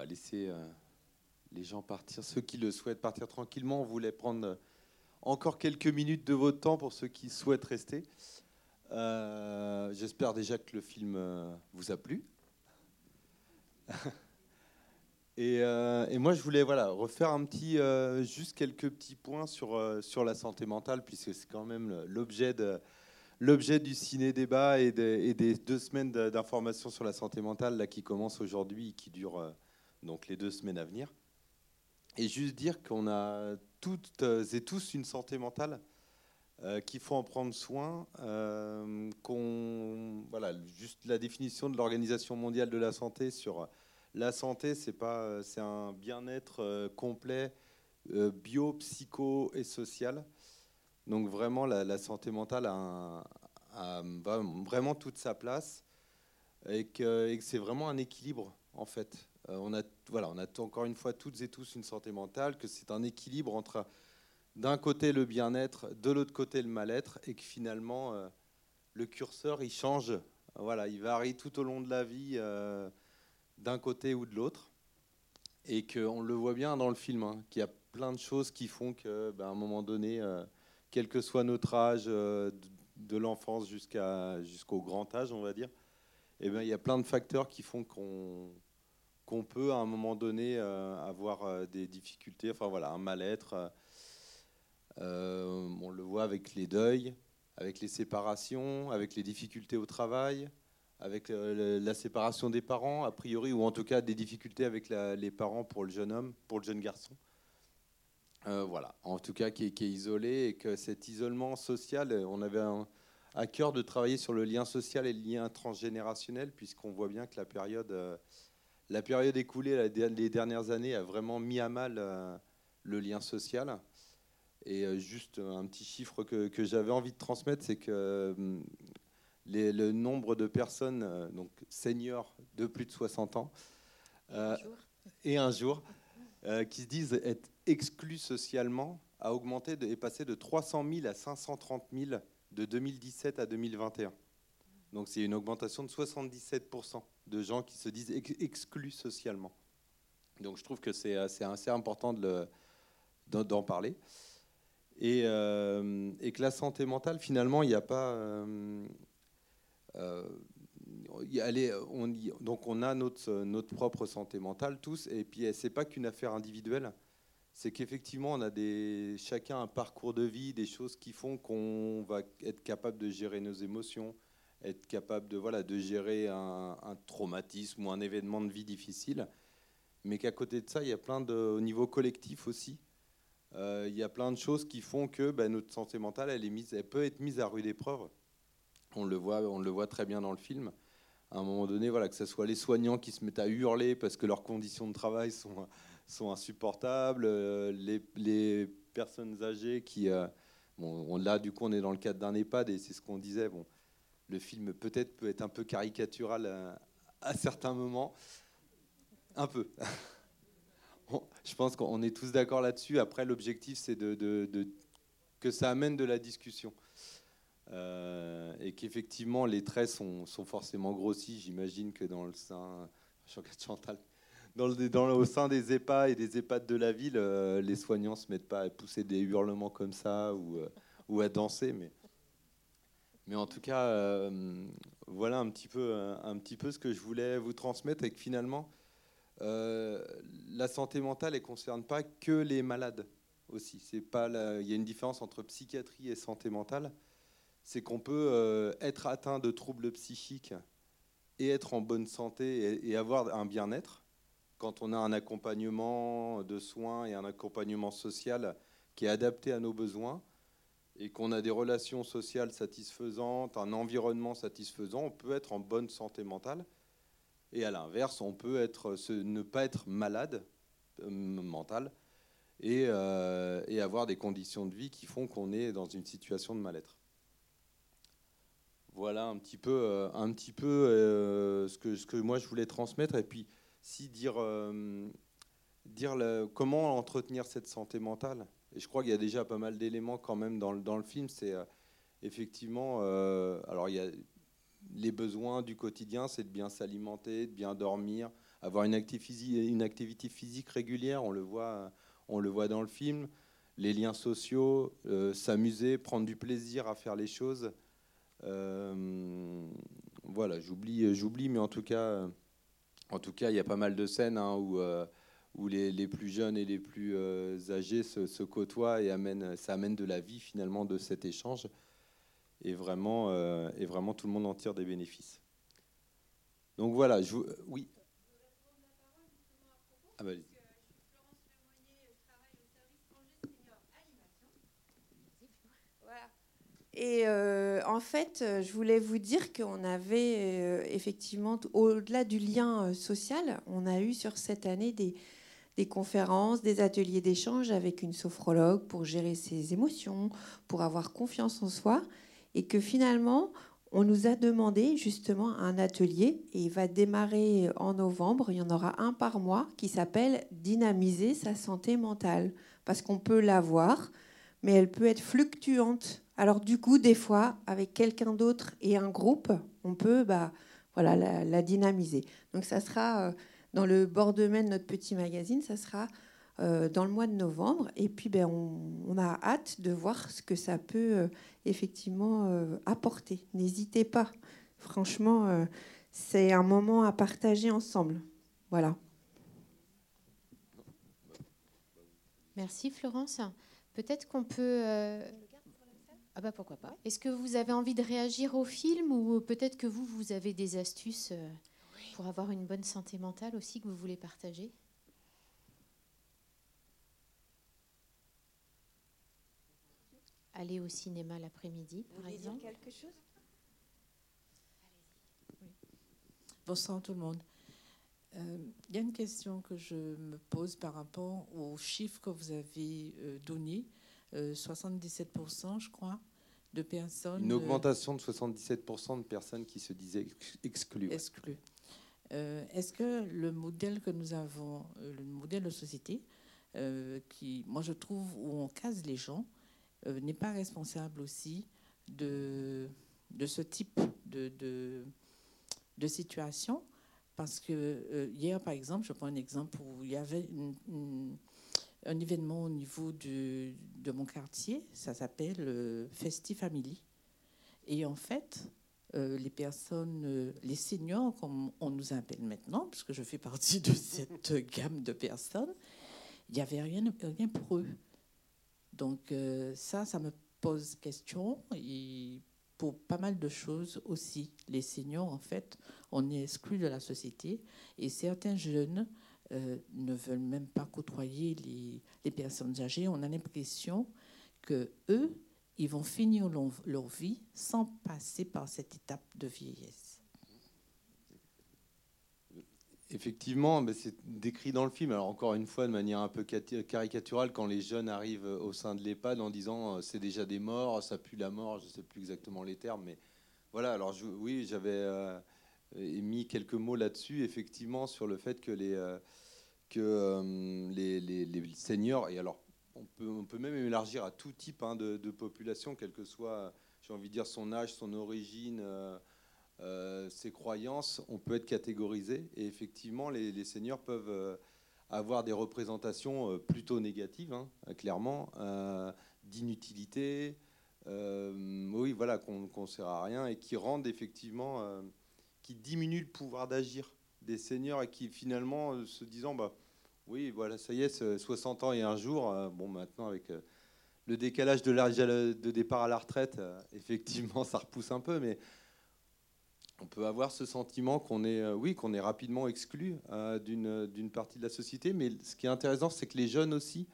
va laisser euh, les gens partir, ceux qui le souhaitent partir tranquillement. On voulait prendre euh, encore quelques minutes de votre temps pour ceux qui souhaitent rester. Euh, j'espère déjà que le film vous a plu. et, moi, je voulais voilà, refaire un petit, juste quelques petits points sur, sur la santé mentale, puisque c'est quand même l'objet du ciné-débat et, des deux semaines d'information sur la santé mentale là, qui commencent aujourd'hui et qui durent donc les deux semaines à venir. Et juste dire qu'on a toutes et tous une santé mentale, euh, qu'il faut en prendre soin, euh, voilà, juste la définition de l'Organisation mondiale de la santé sur la santé, c'est pas, c'est un bien-être complet, bio, psycho et social. Donc vraiment, la, santé mentale a, vraiment toute sa place et que, c'est vraiment un équilibre en fait. Euh, on a, encore une fois toutes et tous une santé mentale, que c'est un équilibre entre d'un côté le bien-être, de l'autre côté le mal-être, et que finalement euh, le curseur il change, voilà, il varie tout au long de la vie euh, d'un côté ou de l'autre, et qu'on le voit bien dans le film, hein, qu'il y a plein de choses qui font que, ben, un moment donné, quel que soit notre âge, euh, de l'enfance jusqu'au grand âge, on va dire, eh bien, il y a plein de facteurs qui font qu'on, qu'on peut à un moment donné euh, avoir euh, des difficultés, enfin voilà, un mal-être. on le voit avec les deuils, avec les séparations, avec les difficultés au travail, avec la séparation des parents, a priori, ou en tout cas des difficultés avec les parents pour le jeune homme, pour le jeune garçon. Euh, voilà, en tout cas qui est, isolé et que cet isolement social, on avait à cœur de travailler sur le lien social et le lien transgénérationnel, puisqu'on voit bien que la période, euh, la période écoulée les dernières années a vraiment mis à mal euh, le lien social. Et juste un petit chiffre que, j'avais envie de transmettre, c'est que le nombre de personnes donc seniors de plus de 60 ans et un jour qui se disent être exclus socialement a augmenté et passé de 300 000 à 530 000 de 2017 à 2021. Donc c'est une augmentation de 77% de gens qui se disent exclus socialement. Donc je trouve que c'est assez, important d'en parler. Et, euh, et, que la santé mentale, finalement, il n'y a pas... Euh, euh, on, donc on a notre, notre propre santé mentale tous, et puis c'est pas qu'une affaire individuelle c'est qu'effectivement, on a des, chacun un parcours de vie, des choses qui font qu'on va être capable de gérer nos émotions, être capable de, voilà, de gérer un, traumatisme ou un événement de vie difficile. Mais qu'à côté de ça, il y a plein de, au niveau collectif aussi, euh, il y a plein de choses qui font que ben, notre santé mentale, elle, est mise, elle peut être mise à rude épreuve. On le voit, on le voit très bien dans le film. À un moment donné, voilà, que ce soit les soignants qui se mettent à hurler parce que leurs conditions de travail sont sont insupportables, euh, les, personnes âgées qui... Euh, bon, là, du coup, on est dans le cadre d'un EHPAD et c'est ce qu'on disait. Bon, le film peut-être peut être un peu caricatural à, certains moments. Un peu. Je pense qu'on est tous d'accord là-dessus. Après, l'objectif, c'est de, que ça amène de la discussion. Euh, et qu'effectivement, les traits sont, forcément grossis. J'imagine que dans le sein, Chantal, dans le, au sein des EHPAD et des EHPAD de la ville, euh, les soignants se mettent pas à pousser des hurlements comme ça ou, euh, ou à danser. Mais, mais en tout cas, euh, voilà un petit, peu, un petit peu ce que je voulais vous transmettre et que finalement, la santé mentale ne concerne pas que les malades aussi. C'est pas il y a une différence entre psychiatrie et santé mentale. C'est qu'on peut être atteint de troubles psychiques et être en bonne santé et avoir un bien-être quand on a un accompagnement de soins et un accompagnement social qui est adapté à nos besoins et qu'on a des relations sociales satisfaisantes, un environnement satisfaisant, on peut être en bonne santé mentale. Et à l'inverse, on peut être, ne pas être malade euh, mental et, euh, et, avoir des conditions de vie qui font qu'on est dans une situation de mal-être. Voilà un petit peu, euh, un petit peu ce, que, ce que moi je voulais transmettre. Et puis, si dire, dire comment entretenir cette santé mentale? Je crois qu'il y a déjà pas mal d'éléments quand même dans le, film. C'est euh, effectivement, euh, alors il y a les besoins du quotidien, c'est de bien s'alimenter, de bien dormir, avoir une, activité physique régulière, on le voit, on le voit dans le film, les liens sociaux, s'amuser, prendre du plaisir à faire les choses. voilà, j'oublie, mais en tout cas, en tout cas, il y a pas mal de scènes hein, où où les, plus jeunes et les plus euh, âgés se, côtoient et amènent, ça amène de la vie finalement de cet échange. Et vraiment, euh, et vraiment tout le monde en tire des bénéfices. Donc voilà, je vous, euh, oui. Ah bah, Et en fait, je voulais vous dire qu'on avait effectivement, au-delà du lien social, on a eu sur cette année des, des conférences, des ateliers d'échange avec une sophrologue pour gérer ses émotions, pour avoir confiance en soi, et que finalement, on nous a demandé justement un atelier, et il va démarrer en novembre, il y en aura un par mois, qui s'appelle Dynamiser sa santé mentale, parce qu'on peut l'avoir, mais elle peut être fluctuante. Alors du coup, des fois, avec quelqu'un d'autre et un groupe, on peut bah, voilà, la, dynamiser. Donc ça sera... Dans le bord de main de notre petit magazine. Ça sera euh, dans le mois de novembre. Et puis, ben, on, a hâte de voir ce que ça peut euh, effectivement euh, apporter. N'hésitez pas. Franchement, c'est un moment à partager ensemble. Voilà. Merci Florence. Peut-être qu'on peut... Ah bah pourquoi pas. Est-ce que vous avez envie de réagir au film ou peut-être que vous, vous avez des astuces pour avoir une bonne santé mentale aussi que vous voulez partager Aller au cinéma l'après-midi, par exemple. Dire quelque chose? Bonsoir tout le monde. Euh, il y a une question que je me pose par rapport aux chiffres que vous avez euh, donnés. 77%, euh, je crois, de personnes. Une augmentation de 77% de personnes qui se disaient exclues. Exclues. Euh, est-ce que le modèle que nous avons, euh, le modèle de société, euh, qui, moi je trouve, où on case les gens, n'est pas responsable aussi de, de ce type de, de, situation? Parce que hier, par exemple, je prends un exemple où il y avait un événement au niveau de, de mon quartier, ça s'appelle Festi Family. Et en fait, euh, les personnes, euh, les seniors, comme on nous appelle maintenant, puisque je fais partie de cette gamme de personnes, il n'y avait rien, pour eux. Donc euh, ça, ça me pose question et pour pas mal de choses aussi. Les seniors, en fait, on est exclus de la société et certains jeunes ne veulent même pas côtoyer les, les personnes âgées. On a l'impression que eux, ils vont finir leur vie sans passer par cette étape de vieillesse. Effectivement, c'est décrit dans le film. Alors encore une fois, de manière un peu caricaturale, quand les jeunes arrivent au sein de l'EHPAD en disant euh, c'est déjà des morts, ça pue la mort, je ne sais plus exactement les termes, mais voilà. Alors oui, j'avais euh, mis quelques mots là-dessus, effectivement, sur le fait que les euh, que les, les, seniors et alors on peut, même élargir à tout type hein, de, population, quel que soit, j'ai envie de dire, son âge, son origine, euh, euh, ses croyances. On peut être catégorisé. Et effectivement, les, seniors peuvent euh, avoir des représentations plutôt négatives, hein, clairement, d'inutilité, oui, voilà, qu'on ne sert à rien et qui rendent effectivement, qui diminuent le pouvoir d'agir des seniors et qui finalement se disant, bah, oui, voilà, ça y est, 60 ans et un jour. Euh, bon, maintenant, avec euh, le décalage de départ à la retraite, euh, effectivement, ça repousse un peu, mais on peut avoir ce sentiment qu'on est, oui, qu'on est rapidement exclu d'une partie de la société. Mais ce qui est intéressant, c'est que les jeunes aussi,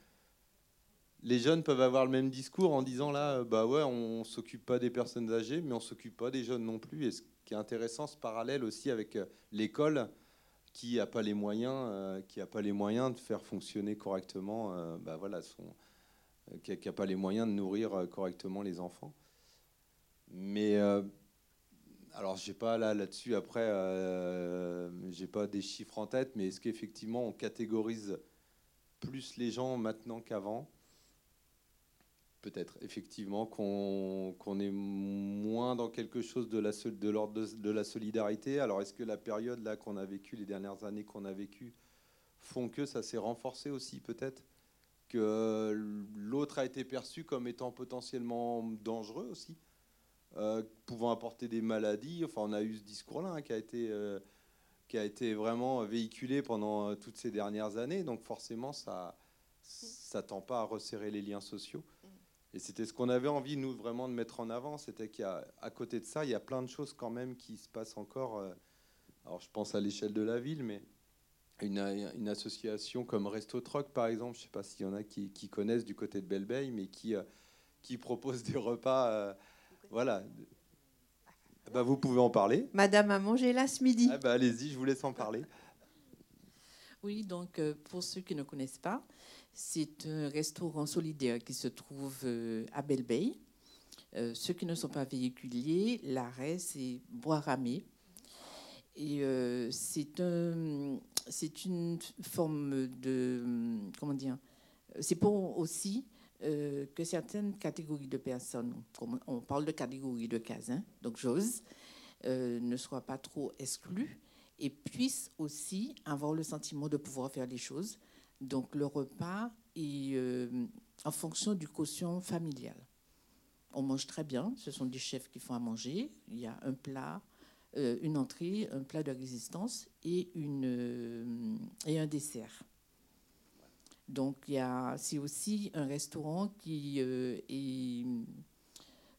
les jeunes peuvent avoir le même discours en disant là, bah ouais, on, ne s'occupe pas des personnes âgées, mais on s'occupe pas des jeunes non plus. Et ce qui est intéressant, ce parallèle aussi avec l'école qui n'a pas les moyens, euh, qui a pas les moyens de faire fonctionner correctement, euh, bah voilà, euh, qui n'a pas les moyens de nourrir correctement les enfants. Mais alors, j'ai pas là là-dessus. Après, j'ai pas des chiffres en tête, mais est-ce qu'effectivement on catégorise plus les gens maintenant qu'avant? Peut-être, effectivement, qu'on est moins dans quelque chose de l'ordre de, la solidarité. Alors, est-ce que la période là qu'on a vécue, les dernières années qu'on a vécues, font que ça s'est renforcé aussi, peut-être? Que l'autre a été perçu comme étant potentiellement dangereux aussi, euh, pouvant apporter des maladies. Enfin, on a eu ce discours-là hein, qui a été. Euh, qui a été vraiment véhiculé pendant euh, toutes ces dernières années. Donc forcément, ça ça tend pas à resserrer les liens sociaux. Et c'était ce qu'on avait envie, nous, vraiment de mettre en avant. C'était qu'à côté de ça, il y a plein de choses quand même qui se passent encore. Euh, alors, je pense à l'échelle de la ville, mais une, une, association comme Resto Troc, par exemple, je ne sais pas s'il y en a qui, connaissent du côté de Belleveille, mais qui, euh, qui propose des repas. Euh, voilà. Bah, vous pouvez en parler. Madame a mangé là ce midi. Ah bah, Allez-y, je vous laisse en parler. Oui, donc pour ceux qui ne connaissent pas, c'est un restaurant solidaire qui se trouve euh, à Belle Euh, ceux qui ne sont pas véhiculiers, l'arrêt, c'est Bois-Ramé. Et euh, c'est un, une forme de. Comment dire C'est pour aussi que certaines catégories de personnes, on parle de catégories de cases, hein, donc j'ose, ne soient pas trop exclues et puissent aussi avoir le sentiment de pouvoir faire les choses donc le repas est euh, en fonction du quotient familial. On mange très bien, ce sont des chefs qui font à manger. Il y a un plat, euh, une entrée, un plat de résistance et, une, euh, et un dessert. Donc c'est aussi un restaurant qui est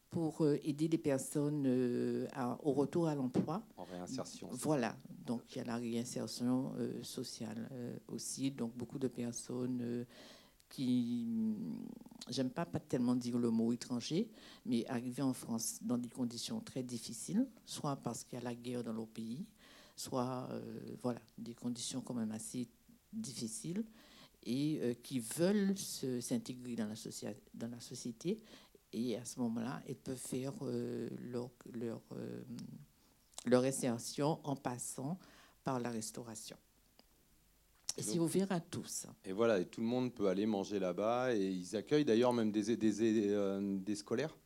pour aider les personnes au retour à l'emploi. En réinsertion. Voilà, donc il y a la réinsertion euh, sociale aussi. Donc beaucoup de personnes qui, j'aime pas, pas tellement dire le mot étranger, mais arrivées en France dans des conditions très difficiles, soit parce qu'il y a la guerre dans leur pays, soit voilà, des conditions quand même assez difficiles et qui veulent s'intégrer dans, dans la société et à ce moment-là, elles peuvent faire euh, leur, euh, leur insertion en passant par la restauration. Et c'est ouvert à tous. Et voilà, et tout le monde peut aller manger là-bas. Et ils accueillent d'ailleurs même des, des, euh, des scolaires.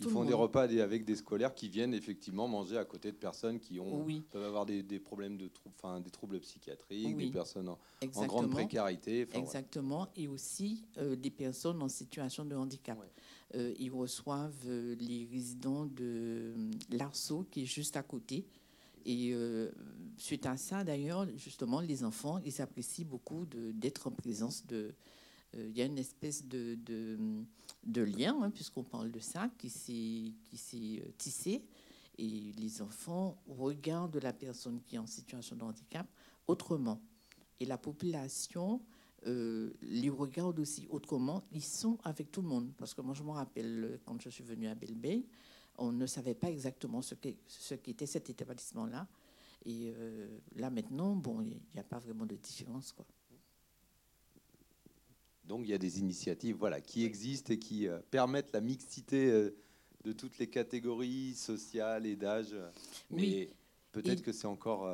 Ils font des repas avec des scolaires qui viennent effectivement manger à côté de personnes qui ont, peuvent avoir des, des problèmes de troubles, enfin, des troubles psychiatriques, des personnes en, grande précarité. Exactement. Et aussi des personnes en situation de handicap. Euh, ils reçoivent euh, les résidents de euh, l'Arceau, qui est juste à côté. Et suite à ça, d'ailleurs, justement, les enfants, ils apprécient beaucoup d'être en présence de... Il y a une espèce de, lien, hein, puisqu'on parle de ça, qui s'est tissé. Et les enfants regardent la personne qui est en situation de handicap autrement. Et la population euh, les regardent aussi autrement. Ils sont avec tout le monde. Parce que moi, je me rappelle, euh, quand je suis venue à Belle on ne savait pas exactement ce qu'était ce était cet établissement-là. Et euh, là, maintenant, bon, il n'y a pas vraiment de différence. Quoi. Donc, il y a des initiatives voilà, qui existent et qui permettent la mixité de toutes les catégories sociales et d'âge. Mais peut-être que c'est encore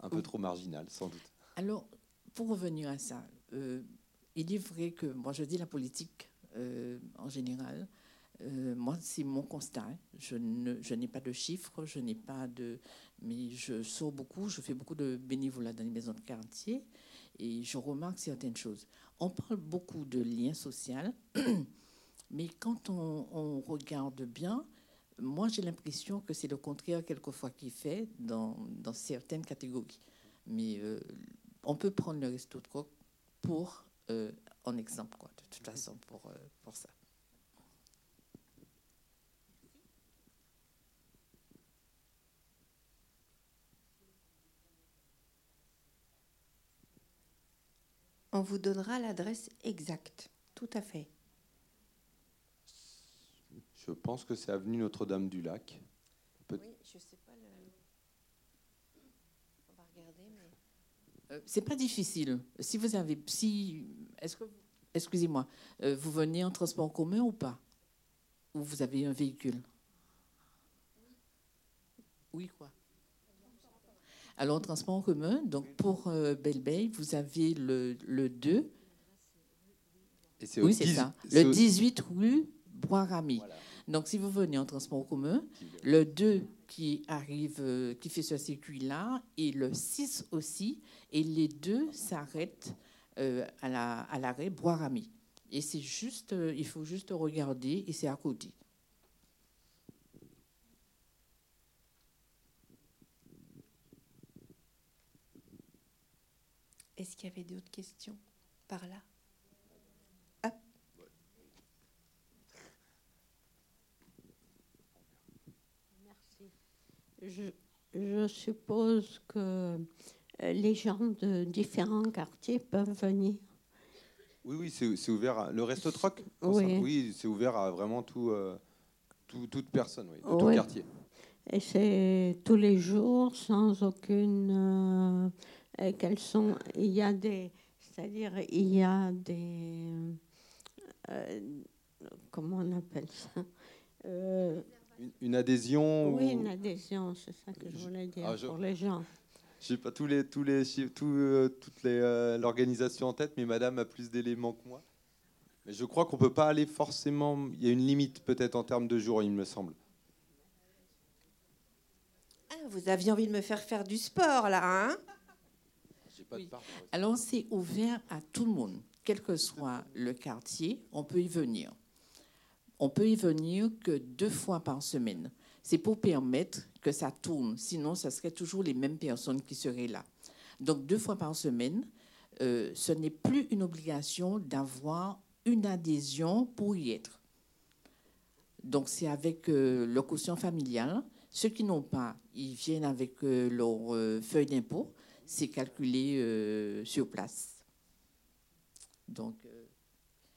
un peu trop marginal, sans doute. Alors, pour revenir à ça, euh, il est vrai que moi je dis la politique euh, en général. Euh, moi, c'est mon constat. Hein. Je, n'ai pas de chiffres, je n'ai pas de. Mais je sors beaucoup, je fais beaucoup de bénévolat dans les maisons de quartier et je remarque certaines choses. On parle beaucoup de liens sociaux, mais quand on, on regarde bien, moi j'ai l'impression que c'est le contraire quelquefois qui fait dans, dans certaines catégories. Mais on peut prendre le resto de coq pour euh, en exemple, quoi, de toute façon, pour, euh, pour ça. On vous donnera l'adresse exacte, tout à fait. Je pense que c'est avenue Notre-Dame-du-Lac. Oui, je sais pas. Euh, c'est pas difficile. Si vous avez, si, est-ce que, excusez-moi, euh, vous venez en transport en commun ou pas? Ou vous avez un véhicule? Oui, quoi Alors, en transport en commun, donc pour euh, Belle vous avez le, le 2. oui, c'est ça. Le 18 rue Bois-Rami. Donc, si vous venez en transport commun, le 2 qui arrive, euh, qui fait ce circuit-là, et le 6 aussi, et les deux s'arrêtent euh, à l'arrêt Bois-Rami. Et c'est juste, euh, il faut juste regarder, et c'est à côté. Est-ce qu'il y avait d'autres questions par là? Je, suppose que euh, les gens de différents quartiers peuvent venir. Oui, oui, c'est ouvert. Le resto troc Oui, oui c'est ouvert à vraiment tout, euh, tout toute personne, oui, de tout quartier. Et c'est tous les jours, sans aucune. Euh, quelles sont. Il y a des. C'est-à-dire, il y a des. comment on appelle ça une, adhésion Oui, une adhésion, c'est ça que je voulais dire ah, pour les gens. Je n'ai pas tous les, tous les, tout, euh, toute euh, l'organisation en tête, mais Madame a plus d'éléments que moi. Mais je crois qu'on ne peut pas aller forcément. Il y a une limite peut-être en termes de jours, il me semble. Ah, vous aviez envie de me faire faire du sport là, hein? Pas de Alors c'est ouvert à tout le monde, quel que soit le quartier, on peut y venir on peut y venir que deux fois par semaine. C'est pour permettre que ça tourne. Sinon, ce serait toujours les mêmes personnes qui seraient là. Donc, deux fois par semaine, euh, ce n'est plus une obligation d'avoir une adhésion pour y être. Donc, c'est avec euh, le quotient familial. Ceux qui n'ont pas, ils viennent avec euh, leur feuille d'impôt. C'est calculé sur place. Donc,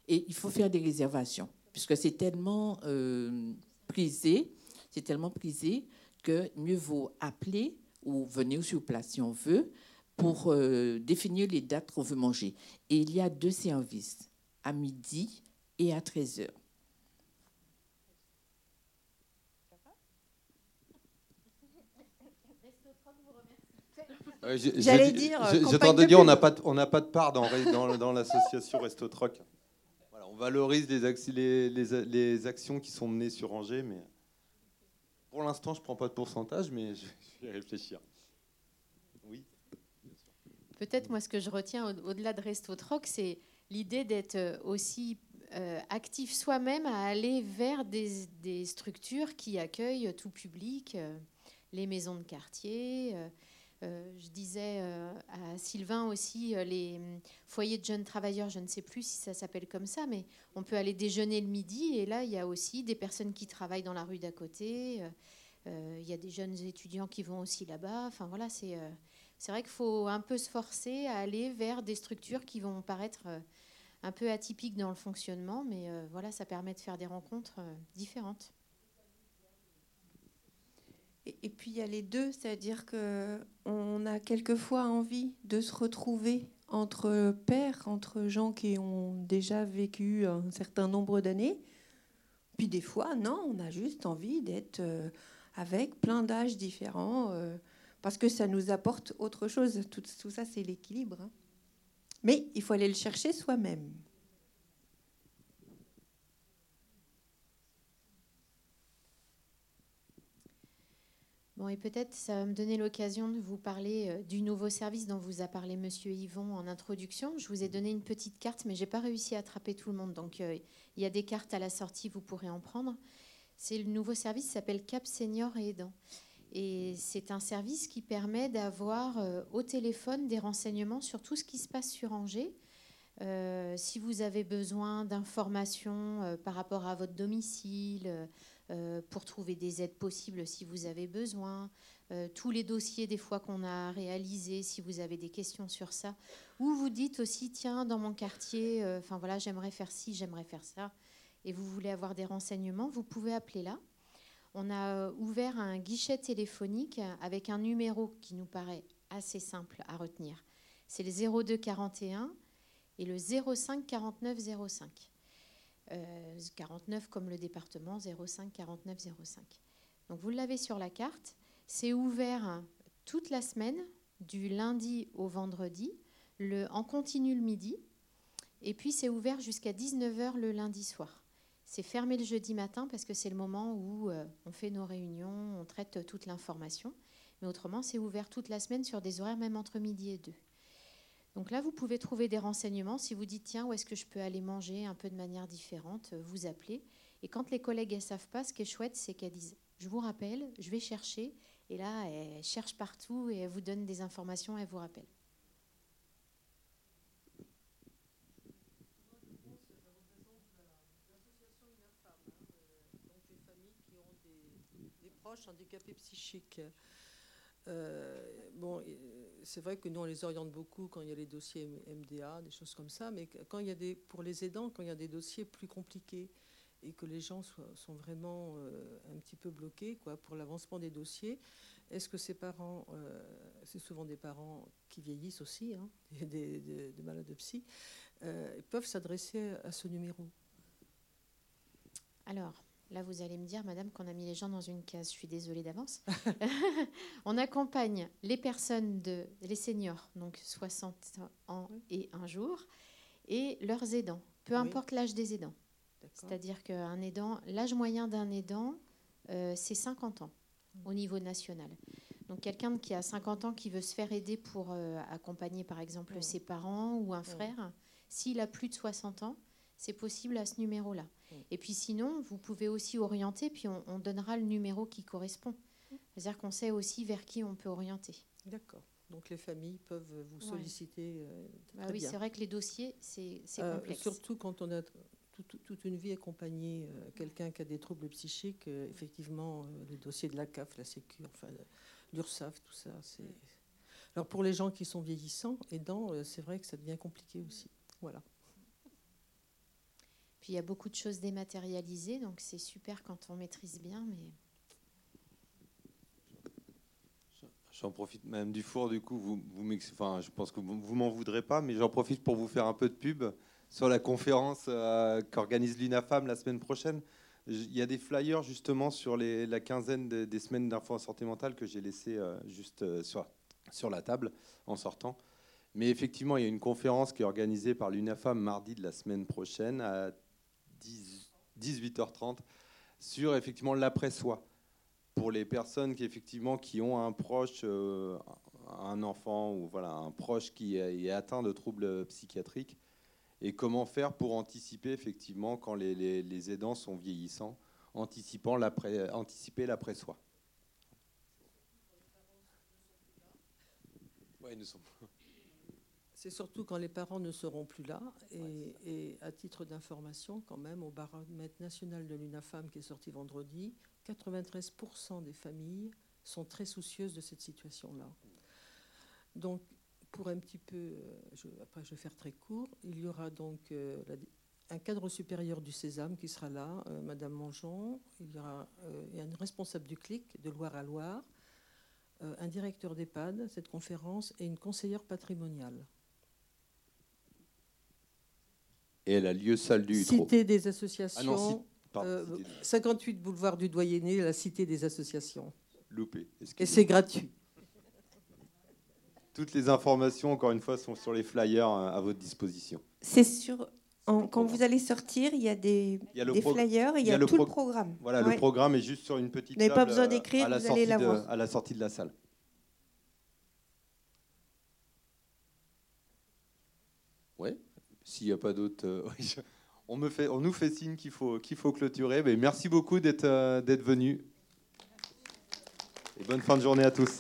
et il faut faire des réservations puisque c'est tellement euh, prisé, c'est tellement prisé que mieux vaut appeler ou venir sur place si on veut pour euh, définir les dates qu'on veut manger. Et il y a deux services, à midi et à 13 heures. J'allais dire. J'attends de dire, on n'a pas, pas de part dans, dans, dans l'association Resto Troc on valorise les, les, actions qui sont menées sur Angers, mais pour l'instant, je ne prends pas de pourcentage, mais je, vais réfléchir. Oui. Peut-être, moi, ce que je retiens au-delà de Resto Troc, c'est l'idée d'être euh, aussi euh, actif soi-même à aller vers des, structures qui accueillent tout public, euh, les maisons de quartier. Euh, je disais euh, à Sylvain aussi, euh, les foyers de jeunes travailleurs, je ne sais plus si ça s'appelle comme ça, mais on peut aller déjeuner le midi et là, il y a aussi des personnes qui travaillent dans la rue d'à côté. il y a des jeunes étudiants qui vont aussi là-bas. Enfin voilà, c'est c'est vrai qu'il faut un peu se forcer à aller vers des structures qui vont paraître un peu atypiques dans le fonctionnement, mais voilà, ça permet de faire des rencontres différentes. Et, puis il y a les deux, c'est-à-dire que on a quelquefois envie de se retrouver entre pairs, entre gens qui ont déjà vécu un certain nombre d'années. Puis des fois, non, on a juste envie d'être euh, avec plein d'âges différents, euh, parce que ça nous apporte autre chose. Tout, tout ça, c'est l'équilibre. Hein. Mais il faut aller le chercher soi-même. Bon, et peut-être ça va me donner l'occasion de vous parler euh, du nouveau service dont vous a parlé Monsieur Yvon en introduction. Je vous ai donné une petite carte, mais j'ai pas réussi à attraper tout le monde. Donc, euh, il y a des cartes à la sortie, vous pourrez en prendre. C'est le nouveau service qui s'appelle Cap Senior et Aidant. Et c'est un service qui permet d'avoir euh, au téléphone des renseignements sur tout ce qui se passe sur Angers. si vous avez besoin d'informations par rapport à votre domicile, pour trouver des aides possibles si vous avez besoin, euh, tous les dossiers des fois qu'on a réalisés, si vous avez des questions sur ça, ou vous dites aussi, tiens, dans mon quartier, euh, enfin voilà, j'aimerais faire ci, j'aimerais faire ça, et vous voulez avoir des renseignements, vous pouvez appeler là. On a ouvert un guichet téléphonique avec un numéro qui nous paraît assez simple à retenir. C'est le 02 41 et le 05 49 05. 49 euh, comme le département, 05 49 05. Donc vous l'avez sur la carte. C'est ouvert toute la semaine, du lundi au vendredi, le, en continu le midi. Et puis c'est ouvert jusqu'à 19h le lundi soir. C'est fermé le jeudi matin parce que c'est le moment où euh, on fait nos réunions, on traite toute l'information. Mais autrement, c'est ouvert toute la semaine sur des horaires même entre midi et deux. Donc là, vous pouvez trouver des renseignements. Si vous dites, tiens, où est-ce que je peux aller manger un peu de manière différente, euh, vous appelez. Et quand les collègues ne savent pas, ce qui est chouette, c'est qu'elles disent, je vous rappelle, je vais chercher. Et là, elles cherchent partout et elles vous donnent des informations elles vous rappellent. handicapés psychiques. Euh, bon, c'est vrai que nous, on les oriente beaucoup quand il y a les dossiers MDA, des choses comme ça, mais quand il y a des, pour les aidants, quand il y a des dossiers plus compliqués et que les gens sont vraiment euh, un petit peu bloqués quoi, pour l'avancement des dossiers, est-ce que ces parents, euh, c'est souvent des parents qui vieillissent aussi, hein, des, des, malades de psy, peuvent s'adresser à ce numéro? Alors, Là, vous allez me dire, madame, qu'on a mis les gens dans une case. Je suis désolée d'avance. on accompagne les personnes, de, les seniors, donc 60 ans et un jour, et leurs aidants, peu importe l'âge des aidants. C'est-à-dire qu'un aidant, l'âge moyen d'un aidant, euh, c'est 50 ans au niveau national. Donc quelqu'un qui a 50 ans qui veut se faire aider pour euh, accompagner par exemple ses parents ou un frère, s'il a plus de 60 ans, c'est possible à ce numéro-là. Mm. Et puis sinon, vous pouvez aussi orienter, puis on, donnera le numéro qui correspond. Mm. C'est-à-dire qu'on sait aussi vers qui on peut orienter. D'accord. Donc les familles peuvent vous solliciter. Euh, bah oui, c'est vrai que les dossiers, c'est euh, complexe. Surtout quand on a toute, une vie accompagnée, euh, quelqu'un qui a des troubles psychiques, effectivement, les dossiers de la CAF, la Sécu, enfin, l'URSSAF, tout ça, c'est. Alors pour les gens qui sont vieillissants, aidants, c'est vrai que ça devient compliqué aussi. Voilà il y a beaucoup de choses dématérialisées, donc c'est super quand on maîtrise bien. Mais J'en profite même du four, du coup, vous, enfin, je pense que vous, vous m'en voudrez pas, mais j'en profite pour vous faire un peu de pub sur la conférence euh, qu'organise l'UNAFAM la semaine prochaine. Il y a des flyers justement sur la quinzaine des semaines d'info en santé mentale que j'ai laissé euh, juste euh, sur, sur la table en sortant. Mais effectivement, il y a une conférence qui est organisée par l'UNAFAM mardi de la semaine prochaine à 18h30 sur effectivement l'après-soi pour les personnes qui effectivement qui ont un proche, euh, un enfant ou voilà un proche qui est, atteint de troubles psychiatriques et comment faire pour anticiper effectivement quand les, aidants sont vieillissants, anticipant l'après, anticiper l'après-soi. C'est surtout quand les parents ne seront plus là. Et, à titre d'information, quand même, au baromètre national de l'UNAFAM qui est sorti vendredi, 93% des familles sont très soucieuses de cette situation-là. Donc, pour un petit peu, euh, après je vais faire très court, il y aura donc euh, un cadre supérieur du Sésame qui sera là, euh, Madame Mangeon, il y aura un responsable du CLIC de Loire à Loire, un directeur d'EHPAD, cette conférence, et une conseillère patrimoniale et elle a lieu salle du Cité des associations. 58 euh, boulevard du Doyenné, la cité des associations. Loupé. Et c'est gratuit. Toutes les informations, encore une fois, sont sur les flyers euh, à votre disposition. C'est sûr. quand vous allez sortir, il y a des, flyers et il y a, tout le programme. Voilà, le programme est juste sur une petite Vous n'avez pas besoin d'écrire, vous allez l'avoir. À la sortie de la salle. Oui s'il n'y a pas d'autres. Euh, on, nous fait signe qu'il faut, faut clôturer. Mais merci beaucoup d'être, euh, d'être venu. Et bonne fin de journée à tous.